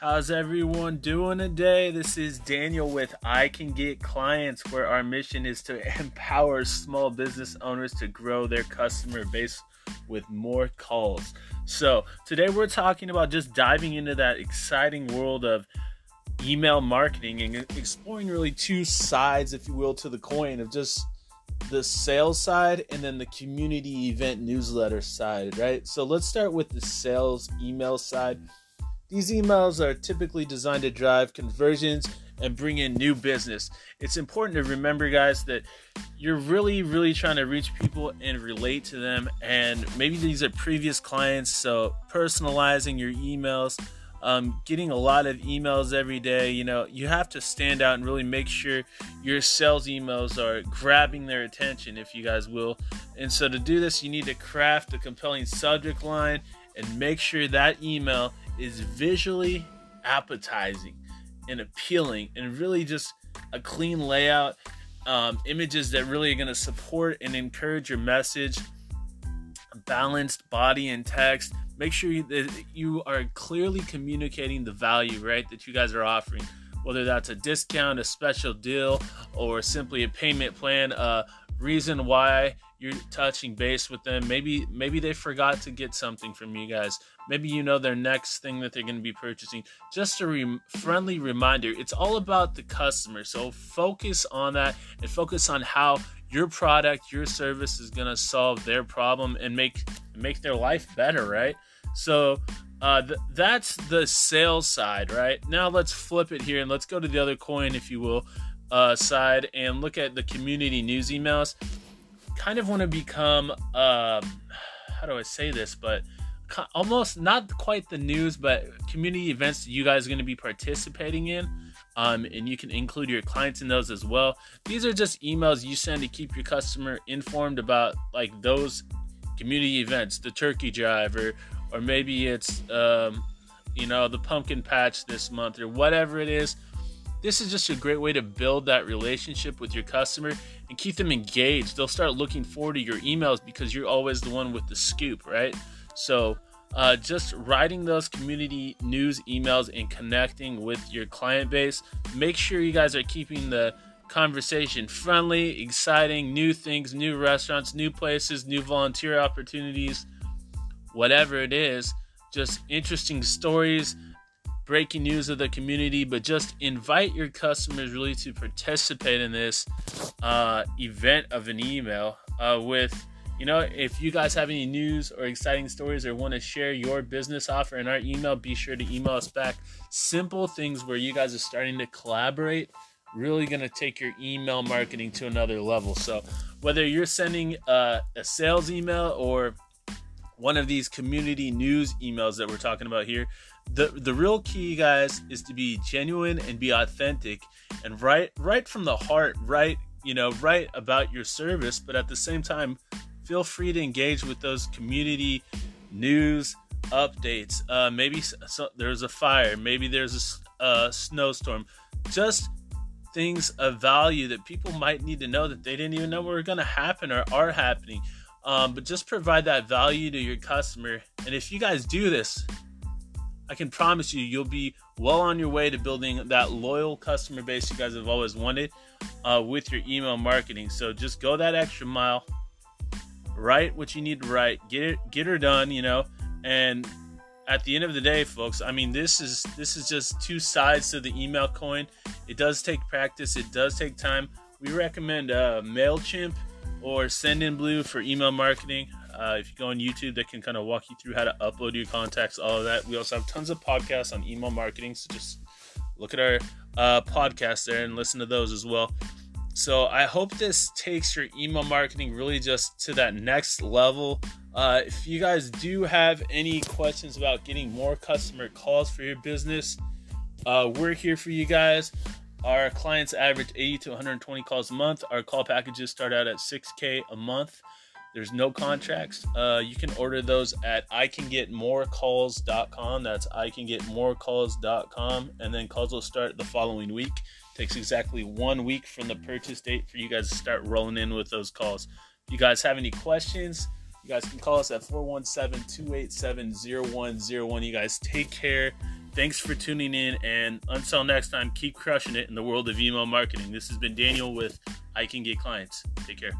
How's everyone doing today? This is Daniel with I Can Get Clients, where our mission is to empower small business owners to grow their customer base with more calls. So, today we're talking about just diving into that exciting world of email marketing and exploring really two sides, if you will, to the coin of just the sales side and then the community event newsletter side, right? So, let's start with the sales email side these emails are typically designed to drive conversions and bring in new business. It's important to remember, guys, that you're really, really trying to reach people and relate to them. And maybe these are previous clients, so personalizing your emails, um, getting a lot of emails every day, you know, you have to stand out and really make sure your sales emails are grabbing their attention, if you guys will. And so to do this, you need to craft a compelling subject line and make sure that email is visually appetizing and appealing and really just a clean layout um, images that really are going to support and encourage your message balanced body and text. Make sure that you are clearly communicating the value right that you guys are offering. Whether that's a discount a special deal or simply a payment plan a reason why you're touching base with them. Maybe maybe they forgot to get something from you guys. Maybe you know their next thing that they're going to be purchasing. Just a re- friendly reminder. It's all about the customer. So focus on that and focus on how your product, your service is going to solve their problem and make make their life better, right? So uh, th- that's the sales side, right? Now let's flip it here and let's go to the other coin, if you will, uh, side and look at the community news emails kind of want to become um, how do I say this, but almost not quite the news, but community events you guys are going to be participating in. Um, and you can include your clients in those as well. These are just emails you send to keep your customer informed about like those community events, the turkey drive, or or maybe it's um, you know the pumpkin patch this month or whatever it is. This is just a great way to build that relationship with your customer and keep them engaged. They'll start looking forward to your emails because you're always the one with the scoop, right? So, uh, just writing those community news emails and connecting with your client base. Make sure you guys are keeping the conversation friendly, exciting, new things, new restaurants, new places, new volunteer opportunities, whatever it is. Just interesting stories breaking news of the community, but just invite your customers really to participate in this uh, event of an email uh, with. You know, if you guys have any news or exciting stories or want to share your business offer in our email, be sure to email us back. Simple things where you guys are starting to collaborate, really going to take your email marketing to another level. So, whether you're sending uh, a sales email or one of these community news emails that we're talking about here, the the real key guys is to be genuine and be authentic and right right from the heart right you know write about your service but at the same time feel free to engage with those community news updates. Uh, maybe so, there's a fire maybe there's a, a snowstorm. Just things of value that people might need to know that they didn't even know were going to happen or are happening um, but just provide that value to your customer and if you guys do this I can promise you, you'll be well on your way to building that loyal customer base you guys have always wanted uh, with your email marketing. So just go that extra mile, write what you need to write, get it, get her done, you know. And at the end of the day, folks, I mean, this is this is just two sides to the email coin. It does take practice. It does take time. We recommend uh, Mailchimp or Sendinblue for email marketing. Uh, if you go on YouTube, they can kind of walk you through how to upload your contacts, all of that. We also have tons of podcasts on email marketing, so just look at our uh, podcast there and listen to those as well. So I hope this takes your email marketing really just to that next level. Uh, if you guys do have any questions about getting more customer calls for your business, uh, we're here for you guys. Our clients average 80 to 120 calls a month. Our call packages start out at 6K a month. There's no contracts. Uh, you can order those at icangetmorecalls.com. That's icangetmorecalls.com. And then calls will start the following week. Takes exactly one week from the purchase date for you guys to start rolling in with those calls. If you guys have any questions, you guys can call us at 417 287 0101. You guys take care Thanks for tuning in, and until next time, keep crushing it in the world of email marketing. This has been Daniel with I Can Get Clients. Take care.